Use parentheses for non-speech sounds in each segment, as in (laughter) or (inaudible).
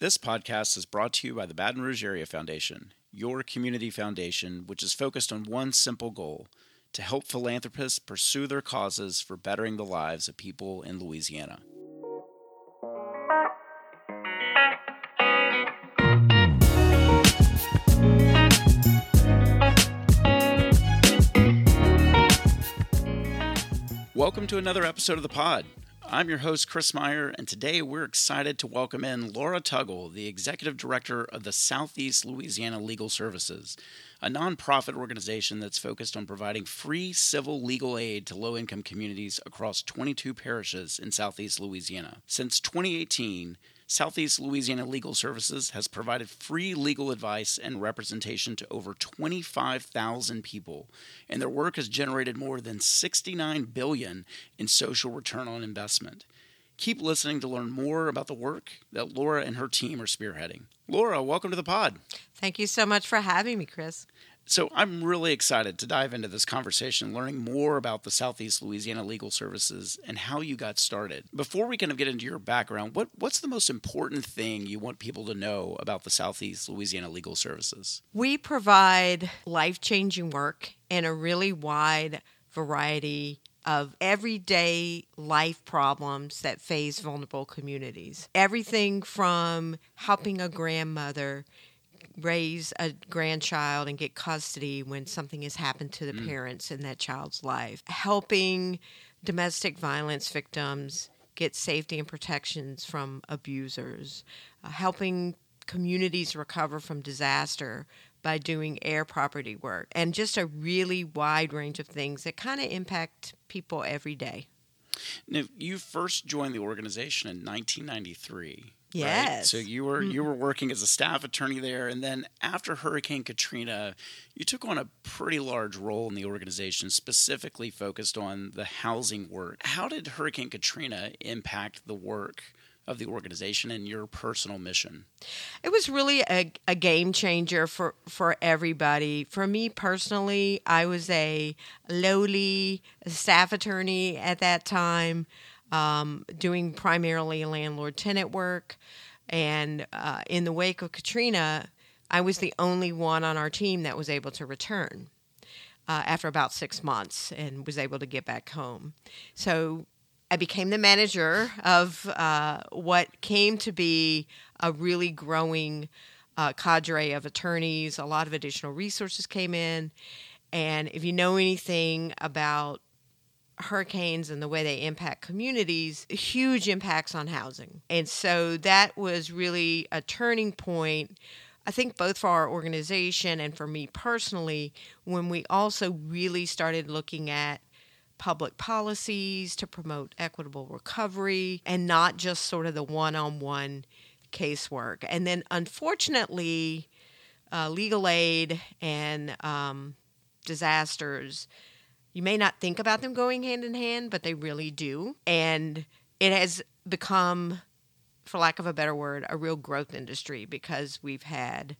This podcast is brought to you by the Baton Rouge Area Foundation, your community foundation, which is focused on one simple goal to help philanthropists pursue their causes for bettering the lives of people in Louisiana. Welcome to another episode of the pod. I'm your host, Chris Meyer, and today we're excited to welcome in Laura Tuggle, the Executive Director of the Southeast Louisiana Legal Services, a nonprofit organization that's focused on providing free civil legal aid to low income communities across 22 parishes in Southeast Louisiana. Since 2018, Southeast Louisiana Legal Services has provided free legal advice and representation to over 25,000 people, and their work has generated more than 69 billion in social return on investment. Keep listening to learn more about the work that Laura and her team are spearheading. Laura, welcome to the pod. Thank you so much for having me, Chris. So I'm really excited to dive into this conversation, learning more about the Southeast Louisiana Legal Services and how you got started. Before we kind of get into your background, what, what's the most important thing you want people to know about the Southeast Louisiana Legal Services? We provide life changing work in a really wide variety of everyday life problems that face vulnerable communities. Everything from helping a grandmother raise a grandchild and get custody when something has happened to the mm. parents in that child's life, helping domestic violence victims get safety and protections from abusers, uh, helping communities recover from disaster by doing heir property work, and just a really wide range of things that kind of impact people every day. Now, you first joined the organization in 1993. Yes. Right? So you were you mm. were working as a staff attorney there, and then after Hurricane Katrina, you took on a pretty large role in the organization, specifically focused on the housing work. How did Hurricane Katrina impact the work? Of the organization and your personal mission? It was really a, a game changer for, for everybody. For me personally, I was a lowly staff attorney at that time um, doing primarily landlord tenant work. And uh, in the wake of Katrina, I was the only one on our team that was able to return uh, after about six months and was able to get back home. So I became the manager of uh, what came to be a really growing uh, cadre of attorneys. A lot of additional resources came in. And if you know anything about hurricanes and the way they impact communities, huge impacts on housing. And so that was really a turning point. I think both for our organization and for me personally, when we also really started looking at public policies to promote equitable recovery and not just sort of the one on one casework. And then, unfortunately, uh, legal aid and um, disasters you may not think about them going hand in hand, but they really do. And it has become, for lack of a better word, a real growth industry because we've had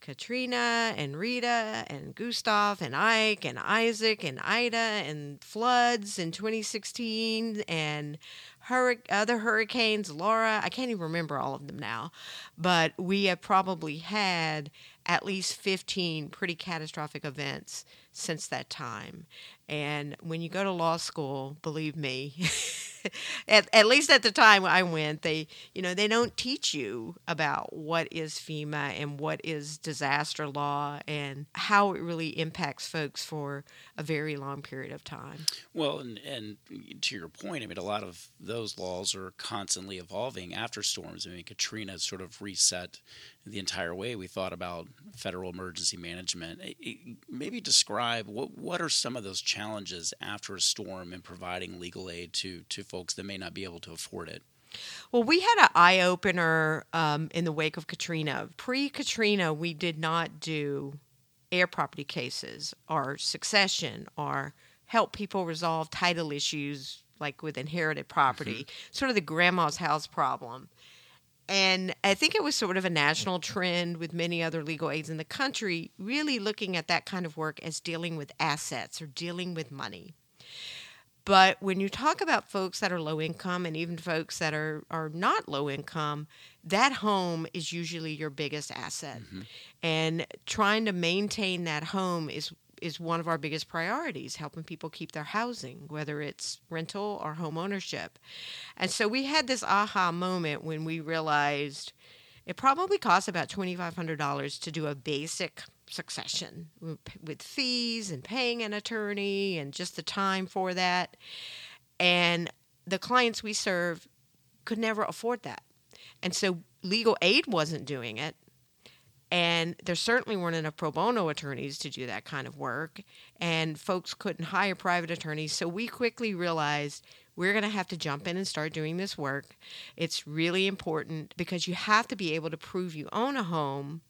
Katrina and Rita and Gustav and Ike and Isaac and Ida and floods in 2016 and hur- other hurricanes, Laura. I can't even remember all of them now, but we have probably had at least 15 pretty catastrophic events since that time. And when you go to law school, believe me, (laughs) at, at least at the time I went, they you know they don't teach you about what is FEMA and what is disaster law and how it really impacts folks for a very long period of time. Well, and, and to your point, I mean, a lot of those laws are constantly evolving after storms. I mean, Katrina sort of reset the entire way we thought about federal emergency management. Maybe describe what what are some of those challenges after a storm in providing legal aid to to folks that may not be able to afford it. Well, we had an eye opener um, in the wake of Katrina. Pre Katrina, we did not do heir property cases or succession or help people resolve title issues like with inherited property, mm-hmm. sort of the grandma's house problem. And I think it was sort of a national trend with many other legal aids in the country, really looking at that kind of work as dealing with assets or dealing with money. But when you talk about folks that are low income and even folks that are, are not low income, that home is usually your biggest asset. Mm-hmm. And trying to maintain that home is is one of our biggest priorities, helping people keep their housing, whether it's rental or home ownership. And so we had this aha moment when we realized it probably costs about $2,500 to do a basic succession with fees and paying an attorney and just the time for that. And the clients we serve could never afford that. And so legal aid wasn't doing it. And there certainly weren't enough pro bono attorneys to do that kind of work. And folks couldn't hire private attorneys. So we quickly realized we're going to have to jump in and start doing this work. It's really important because you have to be able to prove you own a home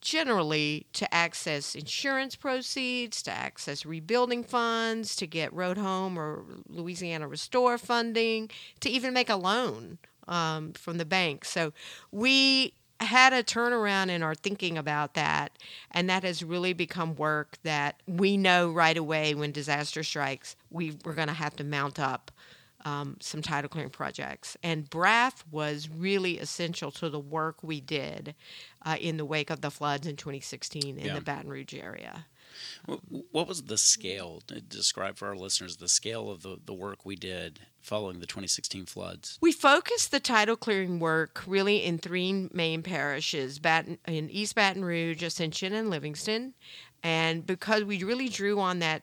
generally to access insurance proceeds, to access rebuilding funds, to get Road Home or Louisiana Restore funding, to even make a loan um, from the bank. So we had a turnaround in our thinking about that, and that has really become work that we know right away when disaster strikes, we, we're going to have to mount up um, some title clearing projects. And BRAF was really essential to the work we did uh, in the wake of the floods in 2016 in yeah. the Baton Rouge area. What was the scale? Uh, describe for our listeners the scale of the, the work we did following the 2016 floods. We focused the title clearing work really in three main parishes Baton, in East Baton Rouge, Ascension, and Livingston. And because we really drew on that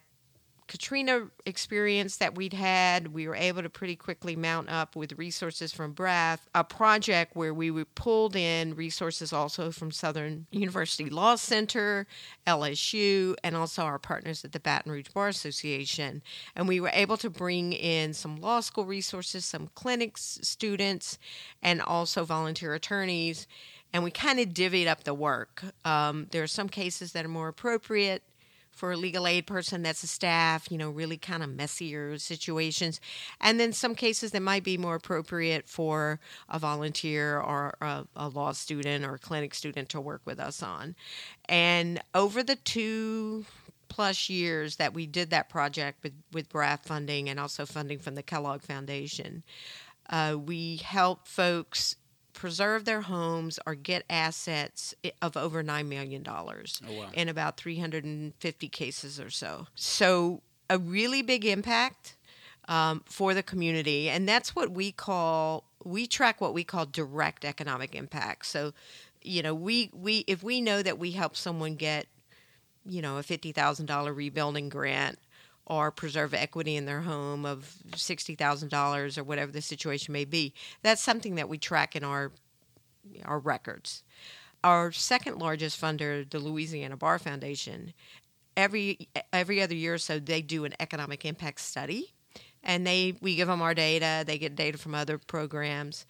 Katrina experience that we'd had, we were able to pretty quickly mount up with resources from BRAF, a project where we pulled in resources also from Southern University Law Center, LSU, and also our partners at the Baton Rouge Bar Association. And we were able to bring in some law school resources, some clinics, students, and also volunteer attorneys. And we kind of divvied up the work. Um, there are some cases that are more appropriate for a legal aid person that's a staff, you know, really kind of messier situations. And then some cases that might be more appropriate for a volunteer or a, a law student or a clinic student to work with us on. And over the two plus years that we did that project with, with BRAF funding and also funding from the Kellogg Foundation, uh, we helped folks preserve their homes or get assets of over $9 million oh, wow. in about 350 cases or so. So, a really big impact um, for the community. And that's what we call, we track what we call direct economic impact. So, you know, we, we if we know that we help someone get, you know, a $50,000 rebuilding grant or preserve equity in their home of $60,000 or whatever the situation may be. That's something that we track in our our records. Our second largest funder, the Louisiana Bar Foundation, every every other year or so they do an economic impact study and they we give them our data, they get data from other programs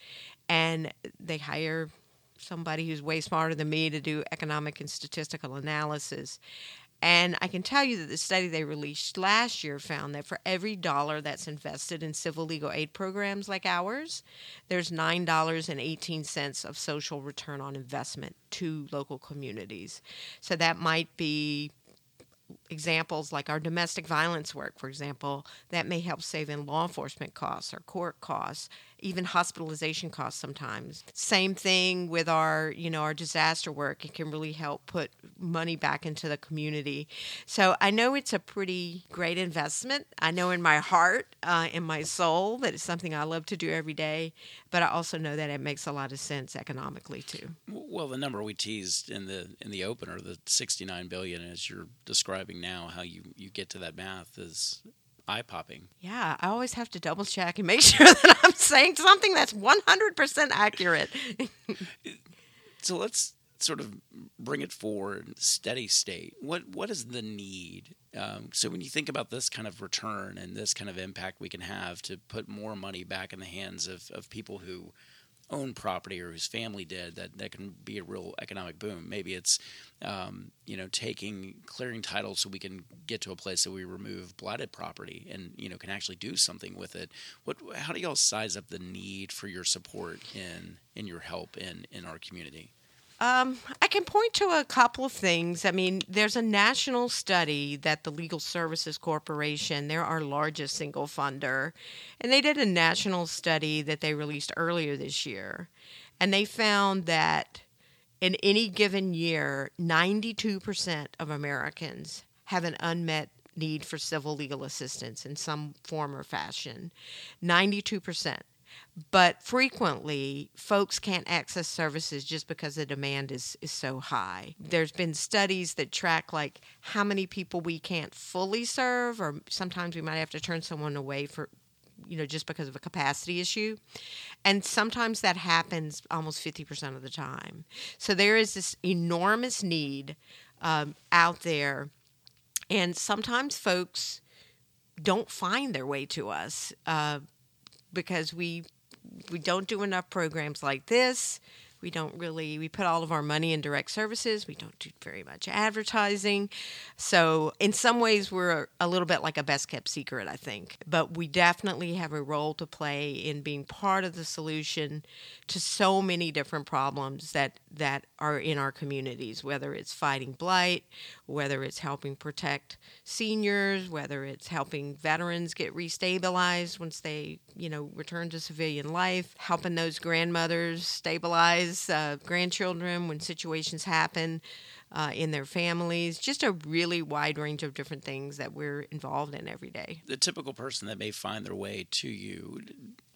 and they hire somebody who's way smarter than me to do economic and statistical analysis and I can tell you that the study they released last year found that for every dollar that's invested in civil legal aid programs like ours, there's $9.18 of social return on investment to local communities. So that might be examples like our domestic violence work, for example, that may help save in law enforcement costs or court costs, even hospitalization costs sometimes. Same thing with our, you know, our disaster work. It can really help put money back into the community. So I know it's a pretty great investment. I know in my heart, uh, in my soul, that it's something I love to do every day. But I also know that it makes a lot of sense economically too. Well, the number we teased in the in the opener, the 69 billion, as you're describing now, how you you get to that math is eye popping. Yeah, I always have to double check and make (laughs) sure that I'm saying something that's 100% accurate. (laughs) so let's sort of bring it forward, steady state. What what is the need? Um, so when you think about this kind of return and this kind of impact we can have to put more money back in the hands of, of people who own property or whose family did that that can be a real economic boom. Maybe it's um, you know taking clearing titles so we can get to a place that we remove blighted property and you know can actually do something with it. What how do y'all size up the need for your support in in your help in in our community Um, I can point to a couple of things. I mean, there's a national study that the Legal Services Corporation, they're our largest single funder, and they did a national study that they released earlier this year. And they found that in any given year, 92% of Americans have an unmet need for civil legal assistance in some form or fashion. 92% but frequently folks can't access services just because the demand is, is so high. There's been studies that track like how many people we can't fully serve or sometimes we might have to turn someone away for you know just because of a capacity issue. And sometimes that happens almost 50% of the time. So there is this enormous need um, out there. And sometimes folks don't find their way to us uh, because we we don't do enough programs like this. We don't really we put all of our money in direct services. We don't do very much advertising. So in some ways we're a little bit like a best kept secret, I think. But we definitely have a role to play in being part of the solution to so many different problems that that are in our communities, whether it's fighting blight, whether it's helping protect seniors, whether it's helping veterans get restabilized once they, you know, return to civilian life, helping those grandmothers stabilize uh, grandchildren when situations happen. Uh, in their families, just a really wide range of different things that we're involved in every day. The typical person that may find their way to you,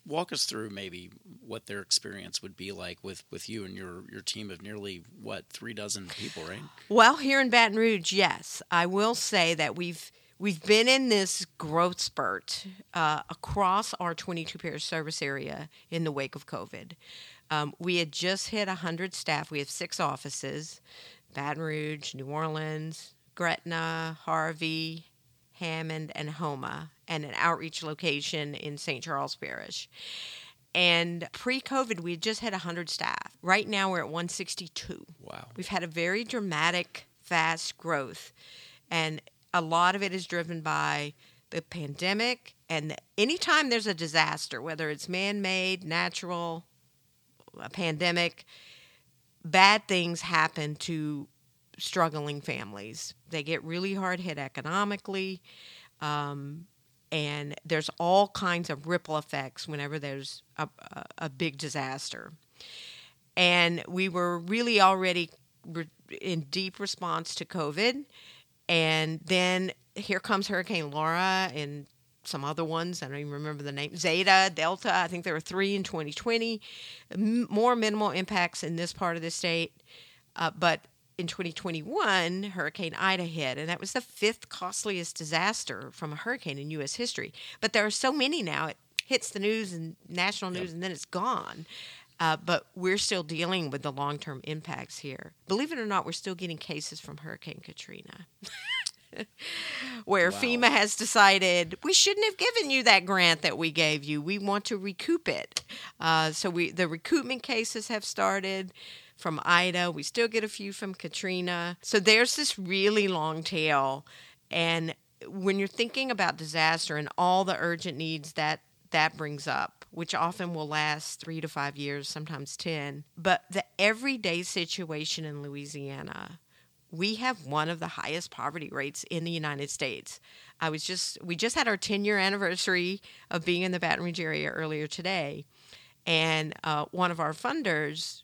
walk us through maybe what their experience would be like with, with you and your, your team of nearly what three dozen people, right? Well, here in Baton Rouge, yes, I will say that we've we've been in this growth spurt uh, across our 22 parish service area in the wake of COVID. Um, we had just hit 100 staff. We have six offices: Baton Rouge, New Orleans, Gretna, Harvey, Hammond, and Houma, and an outreach location in St. Charles Parish. And pre COVID, we had just had 100 staff. Right now, we're at 162. Wow. We've had a very dramatic, fast growth. And a lot of it is driven by the pandemic. And anytime there's a disaster, whether it's man made, natural, a pandemic, bad things happen to struggling families. They get really hard hit economically. Um, and there's all kinds of ripple effects whenever there's a, a, a big disaster. And we were really already re- in deep response to COVID. And then here comes Hurricane Laura and some other ones. I don't even remember the name. Zeta, Delta. I think there were three in 2020. M- more minimal impacts in this part of the state. Uh, but in 2021, Hurricane Ida hit, and that was the fifth costliest disaster from a hurricane in U.S. history. But there are so many now, it hits the news and national news, yep. and then it's gone. Uh, but we're still dealing with the long term impacts here. Believe it or not, we're still getting cases from Hurricane Katrina. (laughs) (laughs) where wow. FEMA has decided we shouldn't have given you that grant that we gave you. We want to recoup it. Uh, so we the recoupment cases have started from Ida. We still get a few from Katrina. So there's this really long tail. And when you're thinking about disaster and all the urgent needs that that brings up, which often will last three to five years, sometimes 10, but the everyday situation in Louisiana, we have one of the highest poverty rates in the United States. I was just, we just had our 10 year anniversary of being in the Baton Rouge area earlier today. And uh, one of our funders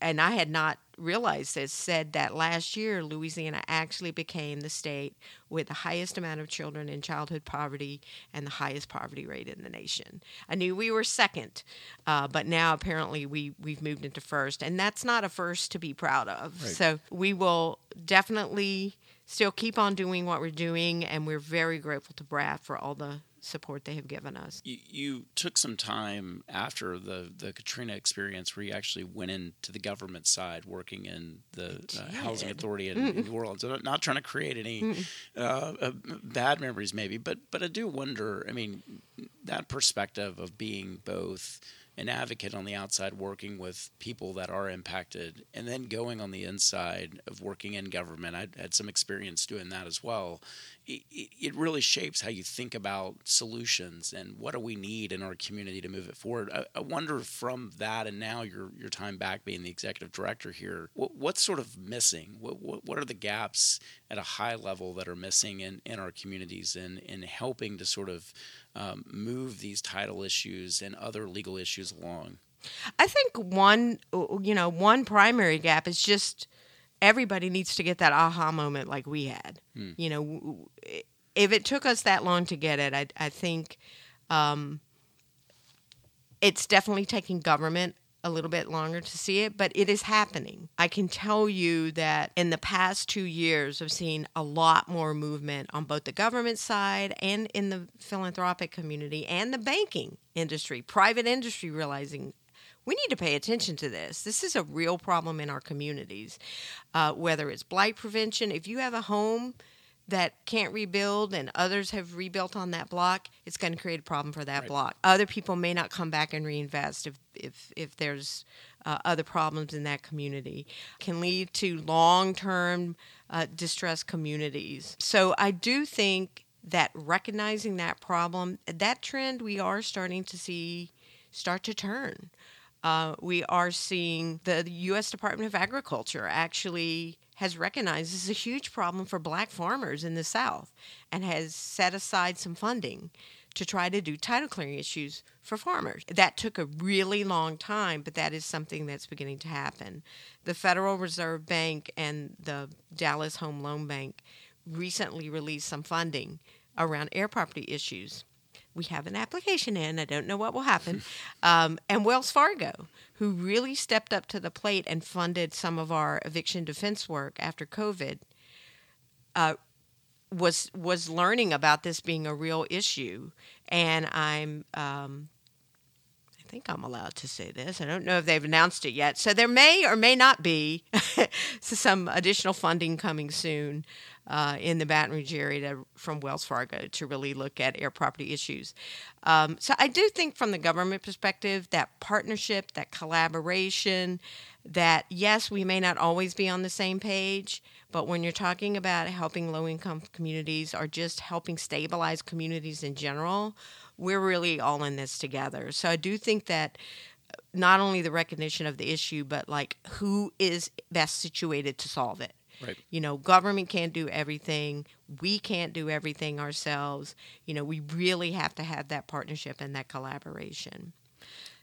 and I had not realized this, said that last year Louisiana actually became the state with the highest amount of children in childhood poverty and the highest poverty rate in the nation. I knew we were second, uh, but now apparently we we've moved into first, and that's not a first to be proud of. Right. So we will definitely still keep on doing what we're doing, and we're very grateful to BRAF for all the support they have given us. You, you, took some time after the, the Katrina experience where you actually went into the government side working in the uh, housing authority in, in, New Orleans. I'm not trying to create any uh, uh, bad memories, maybe, but but I do wonder. I mean, that perspective of being both an advocate on the outside working with people that are impacted, and then going on the inside of working in government. I had some experience doing that as well. It, it really shapes how you think about solutions and what do we need in our community to move it forward. I, I wonder from that and now your your time back being the executive director here, what, what's sort of missing? What, what, what are the gaps at a high level that are missing in, in our communities and in helping to sort of um, move these title issues and other legal issues along? I think one, you know, one primary gap is just everybody needs to get that aha moment like we had. Hmm. You know, if it took us that long to get it, I, I think um, it's definitely taking government a little bit longer to see it, but it is happening. I can tell you that in the past two years, I've seen a lot more movement on both the government side and in the philanthropic community and the banking industry, private industry realizing we need to pay attention to this. This is a real problem in our communities, uh, whether it's blight prevention. If you have a home, that can't rebuild and others have rebuilt on that block, it's going to create a problem for that right. block. Other people may not come back and reinvest if if if there's uh, other problems in that community. Can lead to long term uh, distressed communities. So I do think that recognizing that problem, that trend we are starting to see start to turn. Uh, we are seeing the U.S. Department of Agriculture actually has recognized this is a huge problem for black farmers in the South and has set aside some funding to try to do title clearing issues for farmers. That took a really long time, but that is something that's beginning to happen. The Federal Reserve Bank and the Dallas Home Loan Bank recently released some funding around heir property issues we have an application in. I don't know what will happen. (laughs) Um, and Wells Fargo, who really stepped up to the plate and funded some of our eviction defense work after COVID, uh, was was learning about this being a real issue. And I'm um, think I'm allowed to say this. I don't know if they've announced it yet. So there may or may not be (laughs) some additional funding coming soon uh, in the Baton Rouge area to, from Wells Fargo to really look at heir property issues. Um, so I do think, from the government perspective, that partnership, that collaboration, that yes, we may not always be on the same page, but when you're talking about helping low income communities or just helping stabilize communities in general, we're really all in this together. So I do think that not only the recognition of the issue, but like who is best situated to solve it. Right. You know, government can't do everything. We can't do everything ourselves. You know, we really have to have that partnership and that collaboration.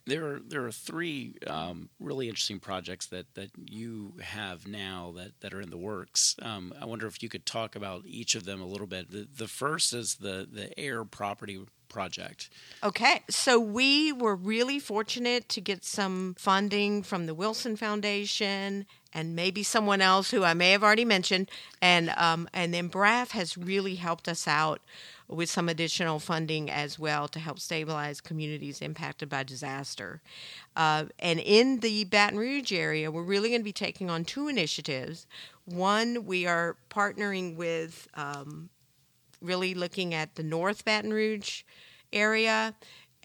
There are there are three um, really interesting projects that, that you have now that, that are in the works. Um, I wonder if you could talk about each of them a little bit. The, the first is the the heir property project. Okay, so we were really fortunate to get some funding from the Wilson Foundation and maybe someone else who I may have already mentioned, and um, and then BRAF has really helped us out with some additional funding as well to help stabilize communities impacted by disaster. Uh, and in the Baton Rouge area, we're really going to be taking on two initiatives. One, we are partnering with um, really looking at the North Baton Rouge area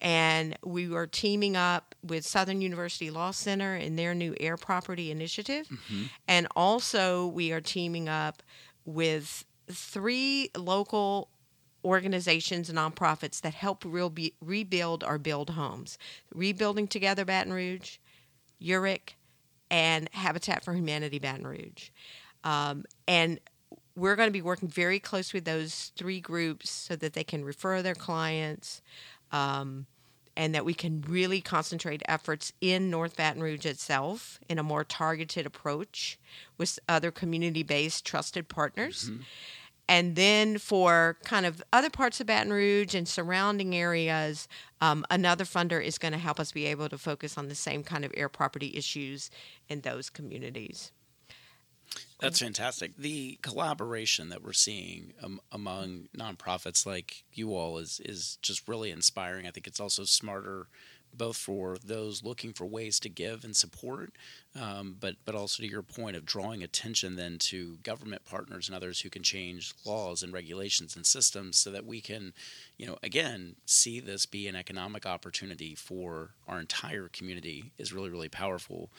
and we are teaming up with Southern University Law Center in their new heir property initiative. Mm-hmm. And also, we are teaming up with three local organizations and nonprofits that help re- rebuild or build homes Rebuilding Together Baton Rouge, UREC, and Habitat for Humanity Baton Rouge. Um, and we're going to be working very close with those three groups so that they can refer their clients um, and that we can really concentrate efforts in North Baton Rouge itself in a more targeted approach with other community based trusted partners. Mm-hmm. And then for kind of other parts of Baton Rouge and surrounding areas, um, another funder is going to help us be able to focus on the same kind of heir property issues in those communities. That's fantastic. The collaboration that we're seeing um, among nonprofits like you all is is just really inspiring. I think it's also smarter both for those looking for ways to give and support, um, but but also to your point of drawing attention then to government partners and others who can change laws and regulations and systems so that we can, you know, again see this be an economic opportunity for our entire community is really really powerful.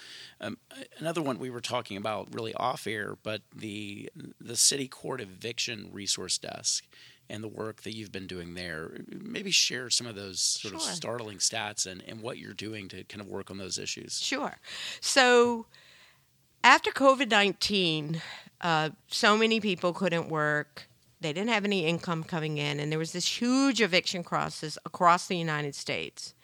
Um, another one we were talking about really off air, but the the city court eviction resource desk and the work that you've been doing there. Maybe share some of those sort sure. of startling stats and, and what you're doing to kind of work on those issues. Sure. So after COVID 19, uh, so many people couldn't work. They didn't have any income coming in, and there was this huge eviction crisis across the United States.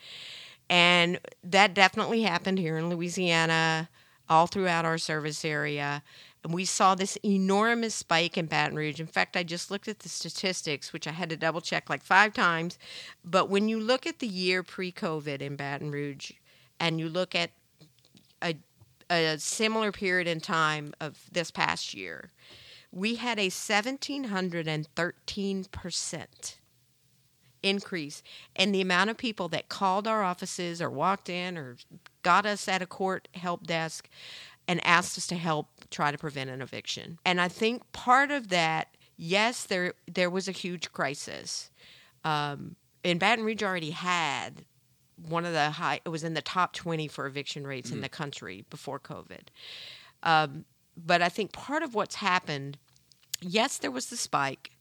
And that definitely happened here in Louisiana, all throughout our service area. We saw this enormous spike in Baton Rouge. In fact, I just looked at the statistics, which I had to double check like five times. But when you look at the year pre COVID in Baton Rouge and you look at a, a similar period in time of this past year, we had a 1713% increase in the amount of people that called our offices or walked in or got us at a court help desk and asked us to help try to prevent an eviction. And I think part of that, yes, there there was a huge crisis. Um, and Baton Rouge already had one of the high. It was in the top twenty for eviction rates mm. in the country before COVID. Um, but I think part of what's happened, yes, there was the spike,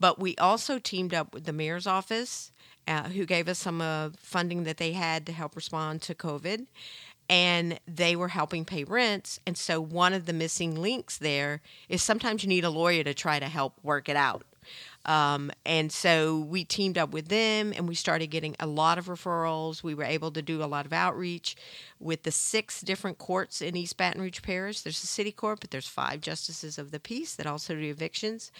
but we also teamed up with the mayor's office, uh, who gave us some uh, funding that they had to help respond to COVID and they were helping pay rents. And so one of the missing links there is sometimes you need a lawyer to try to help work it out. Um, and so we teamed up with them and we started getting a lot of referrals. We were able to do a lot of outreach with the six different courts in East Baton Rouge Parish. There's a city court, but there's five justices of the peace that also do evictions.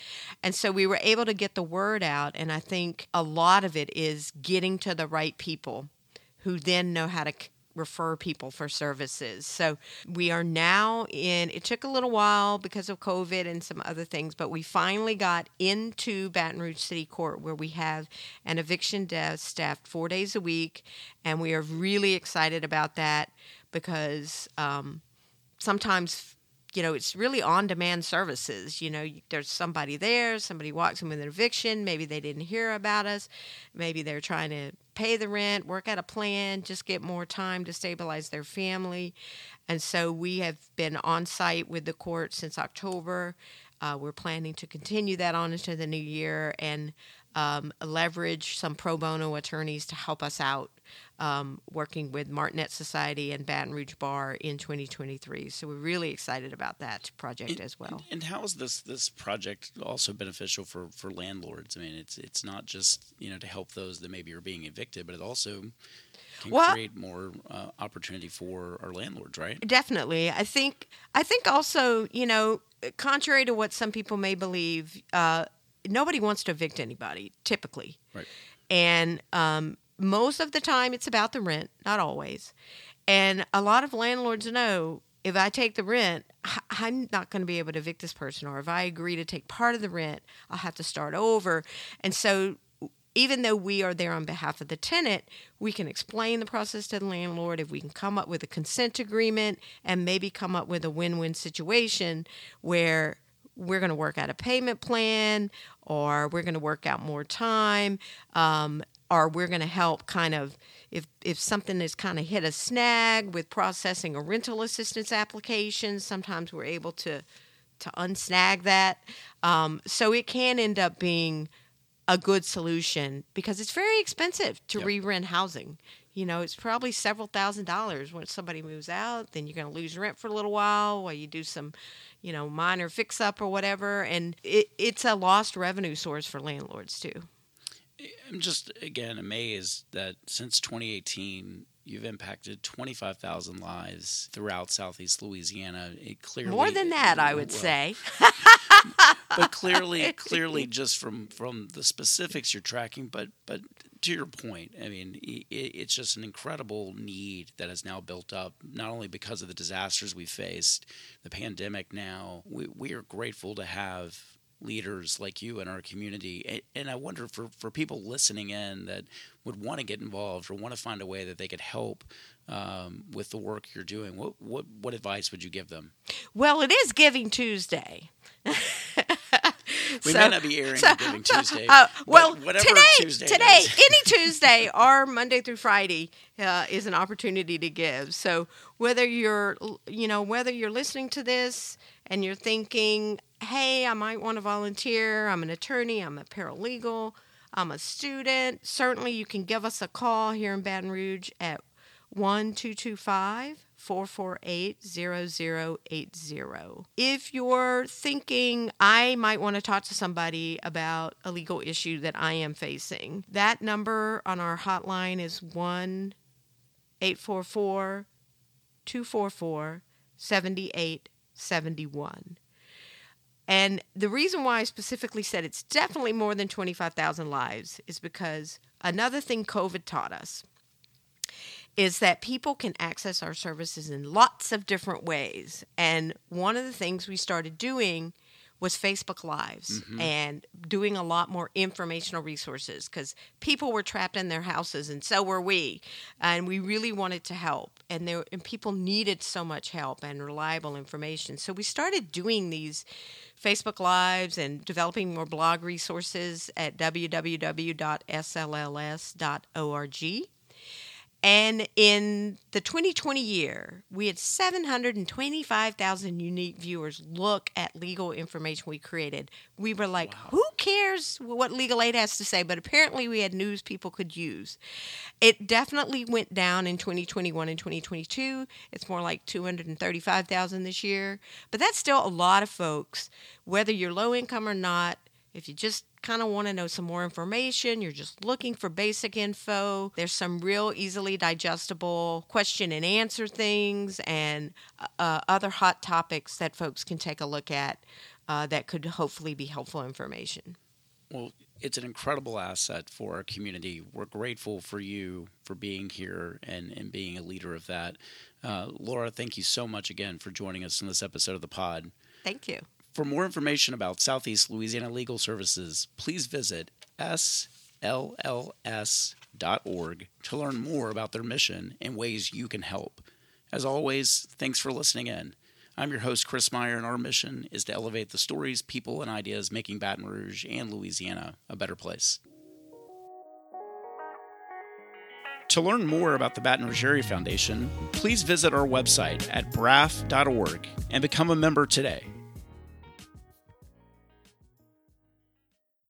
And so we were able to get the word out. And I think a lot of it is getting to the right people who then know how to refer people for services. So we are now in, it took a little while because of COVID and some other things, but we finally got into Baton Rouge City Court where we have an eviction desk staffed four days a week. And we are really excited about that because um, sometimes you know, it's really on demand services. You know, there's somebody there, somebody walks in with an eviction, maybe they didn't hear about us, maybe they're trying to pay the rent, work out a plan, just get more time to stabilize their family. And so we have been on site with the court since October. Uh, we're planning to continue that on into the new year and um, leverage some pro bono attorneys to help us out um, working with Martinet Society and Baton Rouge Bar in 2023. So we're really excited about that project and, as well. And, and how is this this project also beneficial for, for landlords? I mean, it's it's not just you know to help those that maybe are being evicted, but it also can well, create more uh, opportunity for our landlords, right? Definitely. I think I think also you know contrary to what some people may believe. Uh, nobody wants to evict anybody typically. Right. And um, most of the time it's about the rent, not always. And a lot of landlords know if I take the rent, I'm not going to be able to evict this person. Or if I agree to take part of the rent, I'll have to start over. And so, even though we are there on behalf of the tenant, we can explain the process to the landlord. If we can come up with a consent agreement and maybe come up with a win win situation where we're going to work out a payment plan or we're going to work out more time um, or we're going to help kind of if if something has kind of hit a snag with processing a rental assistance application sometimes we're able to to unsnag that um, so it can end up being a good solution because it's very expensive to yep. re-rent housing you know it's probably several thousand dollars when somebody moves out then you're going to lose rent for a little while while you do some you know minor fix up or whatever and it, it's a lost revenue source for landlords too I'm just again amazed that since 2018 you've impacted 25,000 lives throughout southeast Louisiana. It clearly more than that, I would well, say. (laughs) (laughs) but clearly, (laughs) clearly, just from from the specifics you're tracking, but but to your point, I mean, it, it's just an incredible need that has now built up, not only because of the disasters we faced, the pandemic. Now we we are grateful to have leaders like you in our community. And I wonder for, for people listening in that would want to get involved or want to find a way that they could help um, with the work you're doing, what, what, what advice would you give them? Well, it is Giving Tuesday. (laughs) We so, may not be airing so, Giving Tuesday. Uh, well, today, Tuesday today, (laughs) any Tuesday or Monday through Friday uh, is an opportunity to give. So whether you're, you know, whether you're listening to this and you're thinking, "Hey, I might want to volunteer. I'm an attorney. I'm a paralegal. I'm a student." Certainly, you can give us a call here in Baton Rouge at one two two five 448 0080. If you're thinking, I might want to talk to somebody about a legal issue that I am facing, that number on our hotline is 1 844 244 7871. And the reason why I specifically said it's definitely more than 25,000 lives is because another thing COVID taught us is that people can access our services in lots of different ways. And one of the things we started doing was Facebook Lives mm-hmm. and doing a lot more informational resources because people were trapped in their houses and so were we. And we really wanted to help. And, there, and people needed so much help and reliable information. So we started doing these Facebook Lives and developing more blog resources at www.slls.org. And in the 2020 year, we had 725,000 unique viewers look at legal information we created. We were like, wow. who cares what Legal Aid has to say? But apparently, we had news people could use. It definitely went down in 2021 and 2022. It's more like 235,000 this year. But that's still a lot of folks, whether you're low income or not. If you just kind of want to know some more information, you're just looking for basic info, there's some real easily digestible question and answer things and uh, other hot topics that folks can take a look at uh, that could hopefully be helpful information. Well, it's an incredible asset for our community. We're grateful for you for being here and, and being a leader of that. Uh, Laura, thank you so much again for joining us in this episode of the pod. Thank you. For more information about Southeast Louisiana Legal Services, please visit slls.org to learn more about their mission and ways you can help. As always, thanks for listening in. I'm your host, Chris Meyer, and our mission is to elevate the stories, people, and ideas making Baton Rouge and Louisiana a better place. To learn more about the Baton Rouge Area Foundation, please visit our website at braf.org and become a member today.